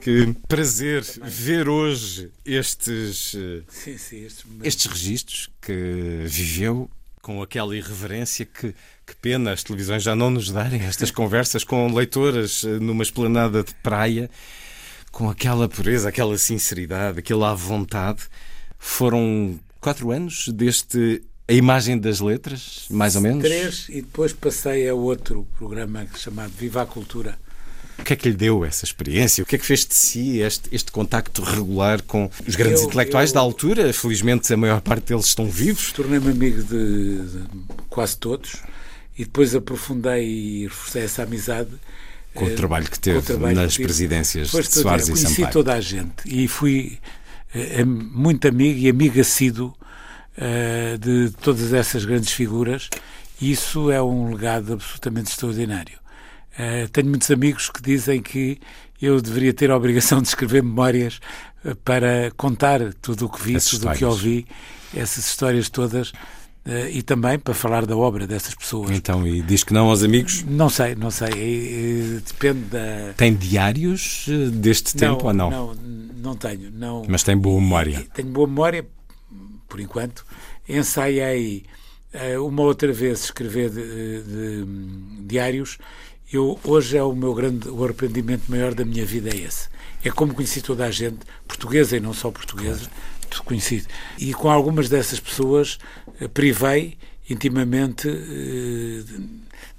Que prazer ver hoje estes, sim, sim, estes, estes registros que viveu com aquela irreverência que, que pena as televisões já não nos darem estas conversas com leitoras eh, numa esplanada de praia, com aquela pureza, aquela sinceridade, aquela vontade. Foram quatro anos deste A Imagem das Letras, mais ou menos? Três, e depois passei a outro programa chamado Viva a Cultura. O que é que lhe deu essa experiência? O que é que fez de si este, este contacto regular com os grandes eu, intelectuais eu, da altura? Felizmente a maior parte deles estão vivos. Tornei-me amigo de, de, quase todos e depois aprofundei e reforcei essa amizade. Com o eh, trabalho que teve trabalho nas que presidências de Soares e Sampaio. Conheci toda a gente e fui é, muito amigo e amigo assíduo de todas essas grandes figuras e isso é um legado absolutamente extraordinário. Uh, tenho muitos amigos que dizem que eu deveria ter a obrigação de escrever memórias uh, para contar tudo o que vi, tudo o que ouvi, essas histórias todas. Uh, e também para falar da obra dessas pessoas. Então, e diz que não aos amigos? Não sei, não sei. E, e, depende da. Tem diários deste não, tempo ou não? Não, não tenho. Não. Mas tem boa memória? Tenho boa memória, por enquanto. Ensaiei uma outra vez escrever de, de, de diários eu, hoje é o meu grande, o arrependimento maior da minha vida é esse. É como conheci toda a gente, portuguesa e não só portuguesa, conheci. E com algumas dessas pessoas eh, privei intimamente eh,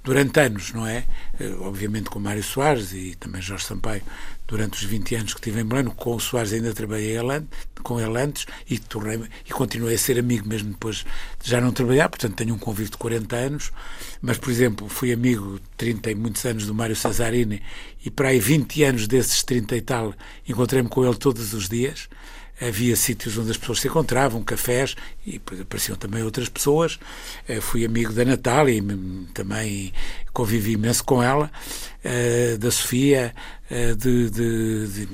durante anos, não é? Eh, obviamente com Mário Soares e também Jorge Sampaio, durante os 20 anos que tive em Belém, com o Soares ainda trabalhei com ele antes e, tornei, e continuei a ser amigo mesmo depois de já não trabalhar, portanto tenho um convívio de 40 anos, mas, por exemplo, fui amigo 30 e muitos anos do Mário Cesarini e para aí 20 anos desses 30 e tal encontrei-me com ele todos os dias, havia sítios onde as pessoas se encontravam, cafés, e apareciam também outras pessoas. Eh, fui amigo da Natália e também convivi imenso com ela, eh, da Sofia, eh, de, de, de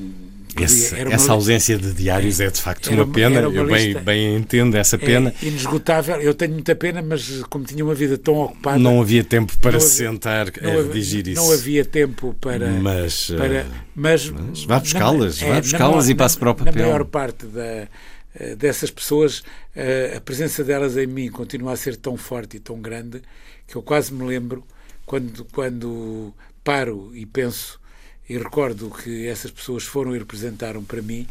esse, uma... essa ausência de diários é, é de facto uma, uma pena, uma eu bem, bem, entendo essa pena. É inesgotável, eu tenho muita pena, mas como tinha uma vida tão ocupada. Não havia tempo para se sentar a redigir isso. Não havia tempo para. Mas, para, mas, mas vá buscá-las, vá buscá-las e passe para o papel. Na maior parte da, eh, dessas pessoas, eh, a presença delas em mim continua a ser tão forte e tão grande que eu quase me lembro quando, quando paro e penso e recordo que essas pessoas foram e representaram para mim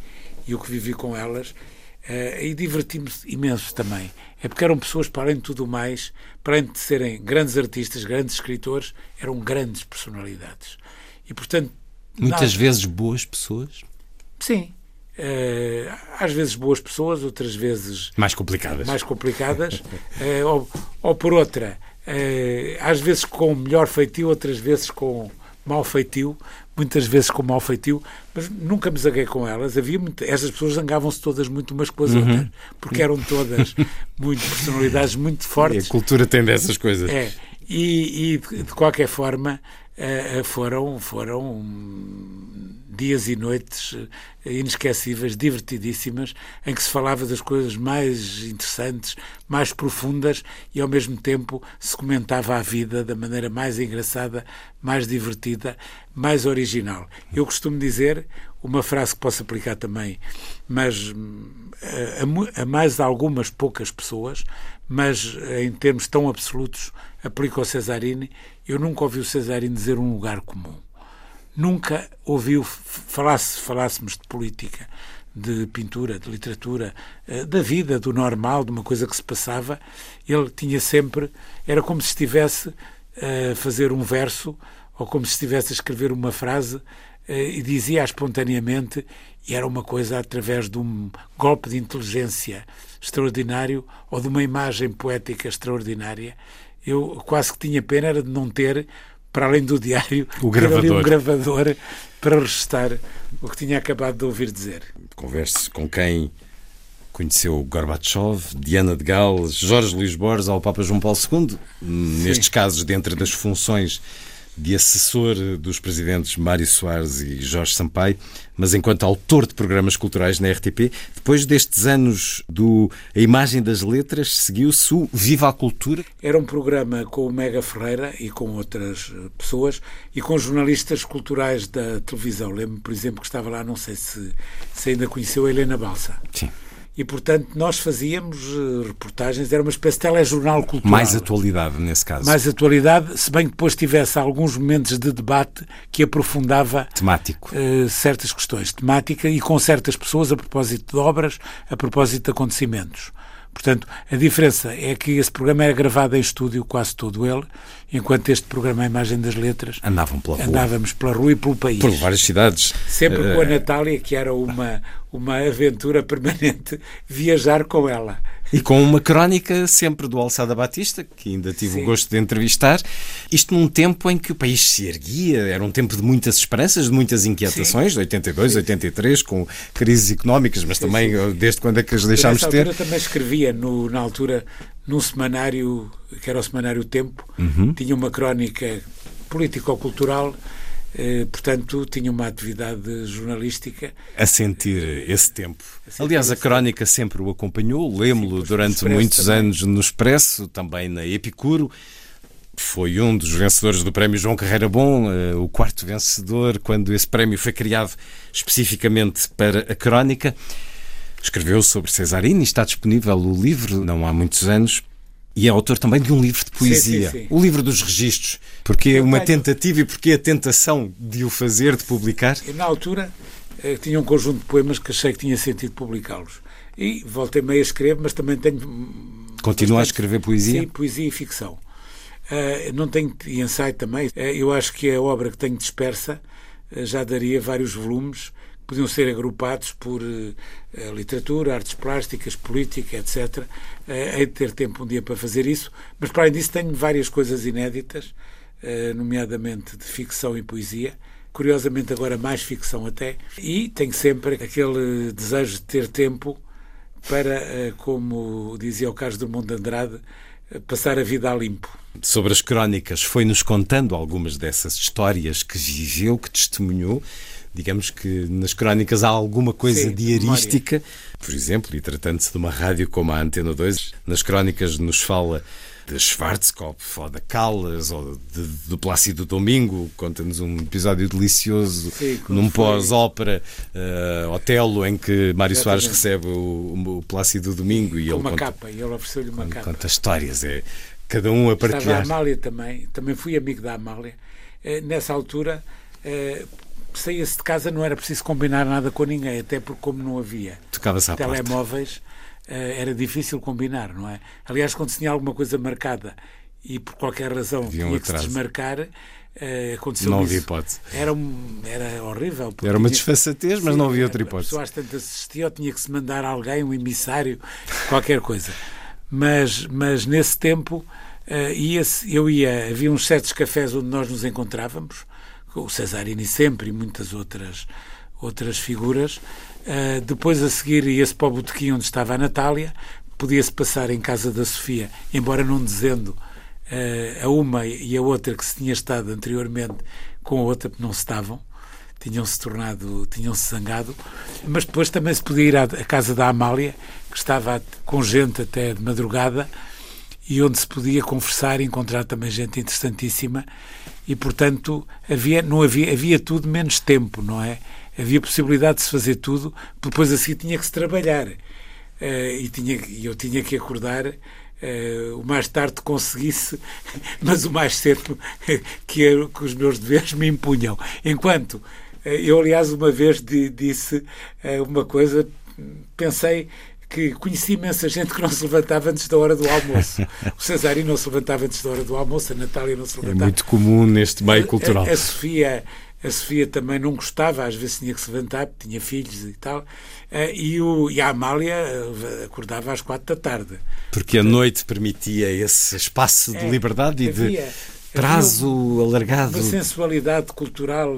e o que vivi com elas. Uh, e diverti-me imenso também. É porque eram pessoas, para além de tudo mais, para além de serem grandes artistas, grandes escritores, eram grandes personalidades. E, portanto. Muitas nada... vezes boas pessoas? Sim. Uh, às vezes boas pessoas, outras vezes. Mais complicadas. Mais complicadas. uh, *laughs* ou, ou, por outra, às vezes com melhor feitio, outras vezes com mau feitio, muitas vezes com mau feitio, mas nunca me zanguei com elas. Havia muito, essas pessoas zangavam-se todas muito umas com as uhum. outras, porque eram todas muito personalidades muito fortes. E a cultura tem dessas coisas. É. E, e de, de qualquer forma foram foram dias e noites eh, inesquecíveis, divertidíssimas, em que se falava das coisas mais interessantes, mais profundas e ao mesmo tempo se comentava a vida da maneira mais engraçada, mais divertida, mais original. Eu costumo dizer uma frase que posso aplicar também, mas eh, a, a mais algumas poucas pessoas, mas eh, em termos tão absolutos, aplico ao Cesarini. Eu nunca ouvi o Cesarini dizer um lugar comum nunca ouviu falasse, falássemos de política, de pintura, de literatura, eh, da vida, do normal, de uma coisa que se passava. Ele tinha sempre, era como se estivesse a fazer um verso ou como se estivesse a escrever uma frase eh, e dizia espontaneamente, e era uma coisa através de um golpe de inteligência extraordinário ou de uma imagem poética extraordinária. Eu quase que tinha pena era de não ter, para além do diário, o gravador. um gravador para registrar o que tinha acabado de ouvir dizer. Converse com quem conheceu Gorbachev, Diana de Gales, Jorge Luís Borges ao Papa João Paulo II, Sim. nestes casos, dentro das funções de assessor dos presidentes Mário Soares e Jorge Sampaio, mas enquanto autor de programas culturais na RTP, depois destes anos do A Imagem das Letras, seguiu-se o Viva a Cultura. Era um programa com o Mega Ferreira e com outras eh, pessoas e com jornalistas culturais da televisão. Lembro, por exemplo, que estava lá, não sei se, se ainda conheceu a Helena Balsa. Sim e, portanto, nós fazíamos uh, reportagens, era uma espécie de telejornal cultural. Mais atualidade, nesse caso. Mais atualidade, se bem que depois tivesse alguns momentos de debate que aprofundava... Temático. Uh, certas questões. Temática e com certas pessoas a propósito de obras, a propósito de acontecimentos. Portanto, a diferença é que esse programa era gravado em estúdio, quase todo ele, enquanto este programa A Imagem das Letras Andavam pela rua. andávamos pela rua e pelo país. Por várias cidades. Sempre uh... com a eh, Natália, que era uma, uma aventura permanente viajar com ela. E com uma crónica sempre do Alçada Batista, que ainda tive Sim. o gosto de entrevistar. Isto num tempo em que o país se erguia, era um tempo de muitas esperanças, de muitas inquietações, Sim. 82, Sim. 83, com crises económicas, mas também desde quando é que as deixámos de ter. Eu também escrevia, no, na altura, num semanário, que era o Semanário Tempo, uhum. tinha uma crónica político-cultural portanto, tinha uma atividade jornalística. A sentir esse tempo. Sentir Aliás, a crónica sempre o acompanhou, lemos-lo durante muitos também. anos no Expresso, também na Epicuro. Foi um dos vencedores do Prémio João Carreira Bom, eh, o quarto vencedor, quando esse prémio foi criado especificamente para a crónica. Escreveu sobre Cesarini, está disponível o livro, não há muitos anos. E é autor também de um livro de poesia, sim, sim, sim. o livro dos registros. Porque é uma tentativa e porque a tentação de o fazer, de publicar? Na altura eh, tinha um conjunto de poemas que achei que tinha sentido publicá-los. E voltei meio a escrever, mas também tenho. Continua a escrever poesia? Sim, poesia e ficção. Uh, não tenho ensaio também. Uh, eu acho que a obra que tenho dispersa uh, já daria vários volumes podiam ser agrupados por uh, literatura, artes plásticas, política, etc. Uh, hei de ter tempo um dia para fazer isso, mas para além disso tenho várias coisas inéditas, uh, nomeadamente de ficção e poesia, curiosamente agora mais ficção até, e tenho sempre aquele desejo de ter tempo para, como dizia o Carlos Drummond de Andrade, passar a vida a limpo. Sobre as crónicas, foi-nos contando algumas dessas histórias que viveu, que testemunhou digamos que nas crónicas há alguma coisa Sim, diarística. Por exemplo, e tratando-se de uma rádio como a Antena 2, nas crónicas nos fala de Schwarzkopf ou da Callas ou de, do Plácido Domingo, conta-nos um episódio delicioso Sim, num pós-ópera uh, Otelo em que Mário Exatamente. Soares recebe o, o Plácido Domingo e Com ele uma conta, capa, ele ofereceu-lhe uma capa. Conta histórias, é cada um a partilhar. Estava a Amália também, também fui amigo da Amália. Eh, nessa altura, eh, saía-se de casa não era preciso combinar nada com ninguém, até porque como não havia telemóveis, uh, era difícil combinar, não é? Aliás, quando se tinha alguma coisa marcada e por qualquer razão Havia tinha que se desmarcar, Uh, aconteceu não havia hipótese. Era, um, era horrível. Era uma desfaçatez, mas sim, não havia outra hipótese. A pessoa às tantas assistia ou tinha que se mandar alguém, um emissário, qualquer coisa. Mas, mas nesse tempo, uh, ia eu ia, havia uns certos cafés onde nós nos encontrávamos, o Cesarini sempre e muitas outras, outras figuras. Uh, depois a seguir ia-se para o botequim onde estava a Natália, podia-se passar em casa da Sofia, embora não dizendo uh, a uma e a outra que se tinha estado anteriormente com a outra, não se estavam, tinham-se tornado, tinham-se zangado, mas depois também se podia ir à, à casa da Amália, que estava com gente até de madrugada, e onde se podia conversar e encontrar também gente interessantíssima e portanto havia não havia havia tudo menos tempo não é havia possibilidade de se fazer tudo depois assim tinha que se trabalhar uh, e tinha eu tinha que acordar uh, o mais tarde conseguisse, *laughs* mas o mais cedo *laughs* que, era, que os meus deveres me impunham. Enquanto uh, eu, aliás, uma vez di, disse uma coisa, pensei que conheci imensa gente que não se levantava antes da hora do almoço. *laughs* O Cesarino não se levantava antes da hora do almoço, a Natália não se é levantava. É muito comum neste meio cultural. A, a, a Sofia a Sofia também não gostava, às vezes tinha que se levantar, tinha filhos e tal. Eh, e, o, e a Amália eh, acordava às quatro da tarde. Porque a noite permitia esse espaço de é, liberdade e havia, de prazo alargado. Uma sensualidade cultural,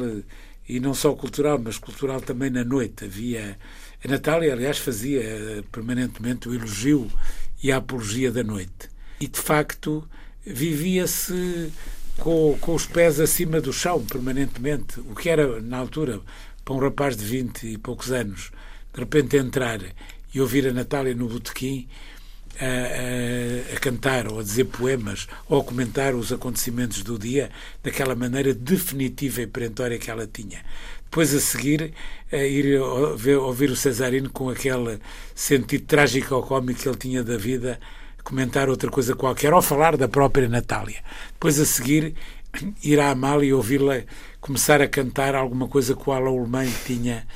e não só cultural, mas cultural também na noite. Havia. A Natália, aliás, fazia permanentemente o elogio e a apologia da noite. E, de facto, vivia-se com, com os pés acima do chão permanentemente, o que era, na altura, para um rapaz de 20 e poucos anos, de repente entrar e ouvir a Natália no botequim a, a, a, cantar ou a dizer poemas ou a comentar os acontecimentos do dia daquela maneira definitiva e perentória que ela tinha. Depois a seguir, a ir ouvir, o Cesarino com aquele sentido trágico ou cómico que ele tinha da vida comentar outra coisa qualquer ou falar da própria Natália. Depois a seguir ir à Amália e ouvi-la começar a cantar alguma coisa que o Mãe tinha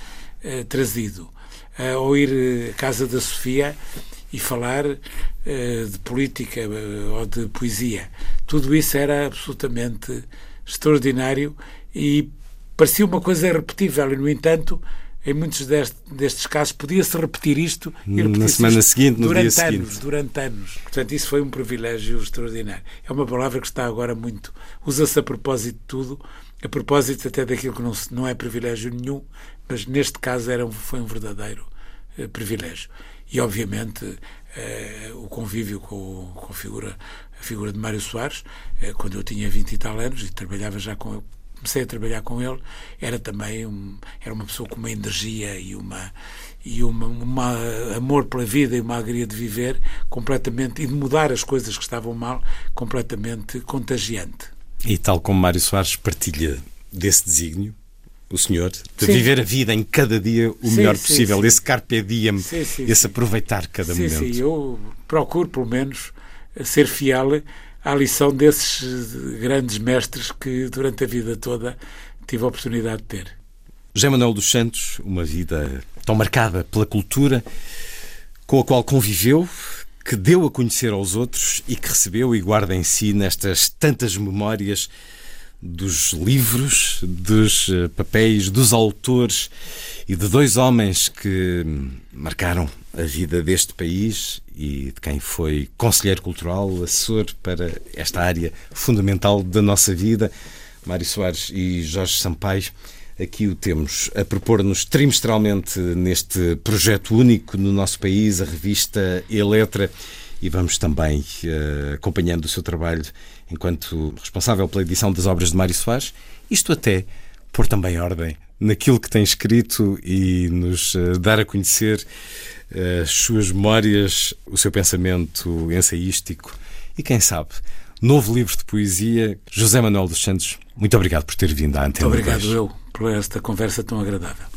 uh, trazido. Uh, ou ir eh, à casa da Sofia e falar uh, de política ou de poesia. Tudo isso era absolutamente extraordinário e parecia uma coisa irrepetível e, no entanto, em muitos deste, destes casos podia-se repetir isto e repetir na semana seguinte, no durante dia anos, seguinte. durante anos. Portanto, isso foi um privilégio extraordinário. É uma palavra que está agora muito usa-se a propósito de tudo, a propósito até daquilo que não, não é privilégio nenhum, mas neste caso era, foi um verdadeiro eh, privilégio. E obviamente eh, o convívio com, com a figura a figura de Mário Soares, eh, quando eu tinha 20 e tal anos e trabalhava já com comecei a trabalhar com ele, era também um, era uma pessoa com uma energia e uma e uma, uma amor pela vida e uma alegria de viver completamente e de mudar as coisas que estavam mal completamente contagiante. E tal como Mário Soares partilha desse desígnio, o senhor, de sim. viver a vida em cada dia o sim, melhor possível, sim, esse carpe diem, esse aproveitar cada momento. Sim, eu procuro, pelo menos, ser fiel à lição desses grandes mestres que durante a vida toda tive a oportunidade de ter. José Manuel dos Santos, uma vida tão marcada pela cultura, com a qual conviveu, que deu a conhecer aos outros e que recebeu e guarda em si nestas tantas memórias dos livros, dos eh, papéis, dos autores e de dois homens que marcaram a vida deste país e de quem foi conselheiro cultural, assessor para esta área fundamental da nossa vida, Mário Soares e Jorge Sampaio. Aqui o temos a propor-nos trimestralmente neste projeto único no nosso país, a revista Eletra, e vamos também uh, acompanhando o seu trabalho enquanto responsável pela edição das obras de Mário Soares, isto até pôr também ordem naquilo que tem escrito e nos uh, dar a conhecer as suas memórias, o seu pensamento ensaístico e, quem sabe, novo livro de poesia. José Manuel dos Santos, muito obrigado por ter vindo à Antena Muito obrigado eu por esta conversa tão agradável.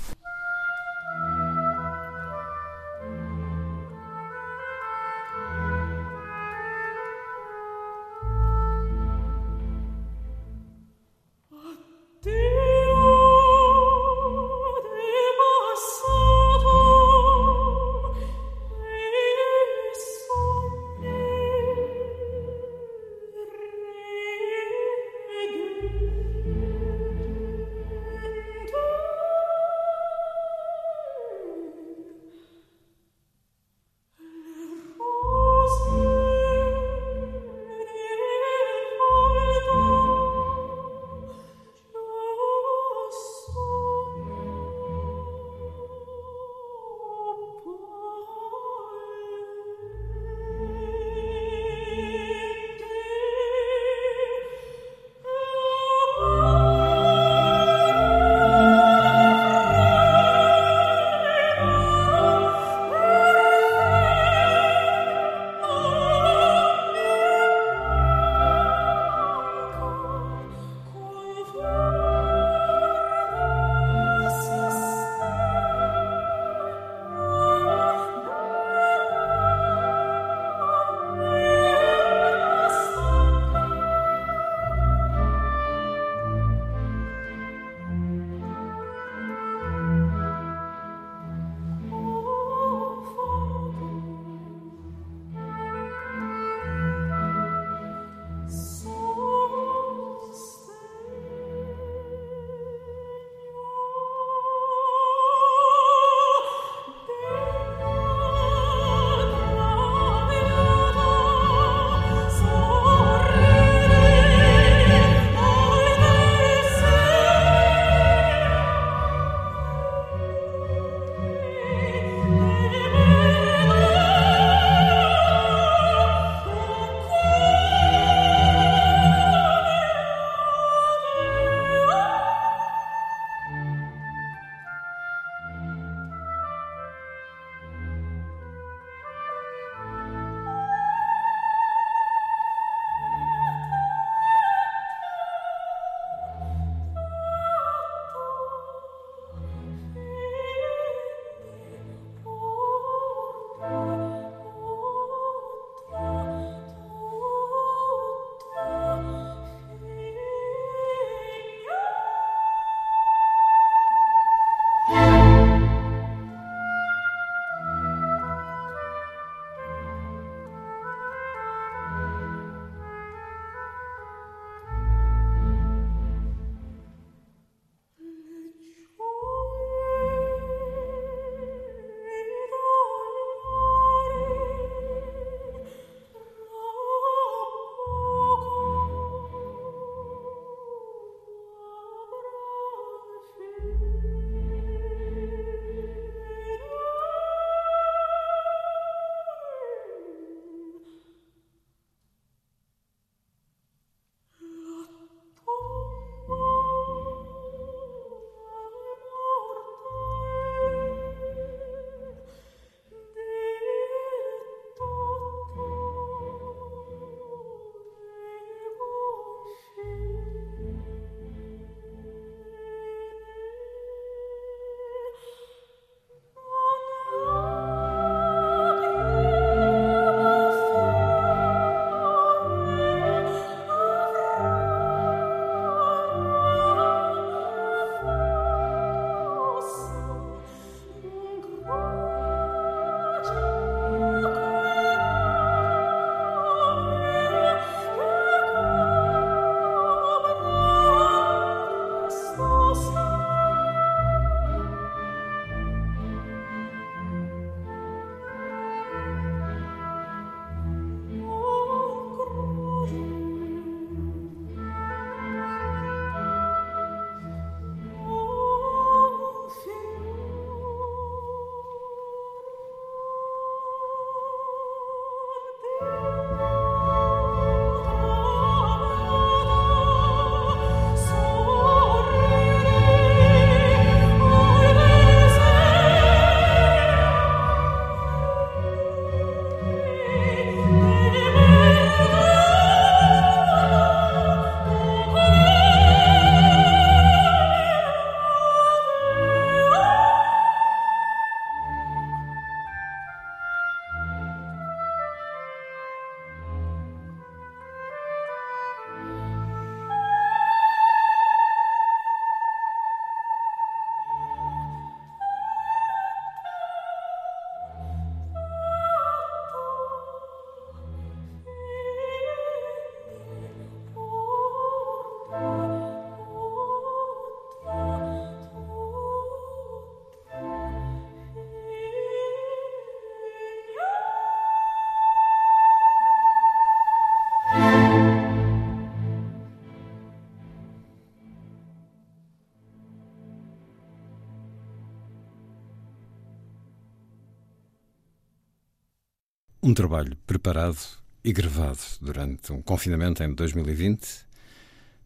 Um trabalho preparado e gravado durante um confinamento em 2020,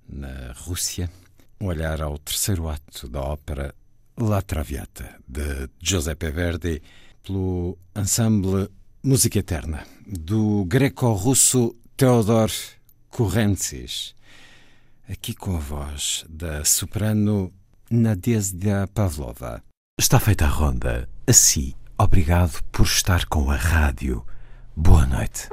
na Rússia. Um olhar ao terceiro ato da ópera La Traviata, de Giuseppe Verdi, pelo ensemble Música Eterna, do greco-russo Theodor Kurentsis. Aqui com a voz da soprano Nadezhda Pavlova. Está feita a ronda. Assim, obrigado por estar com a rádio. Boa noite.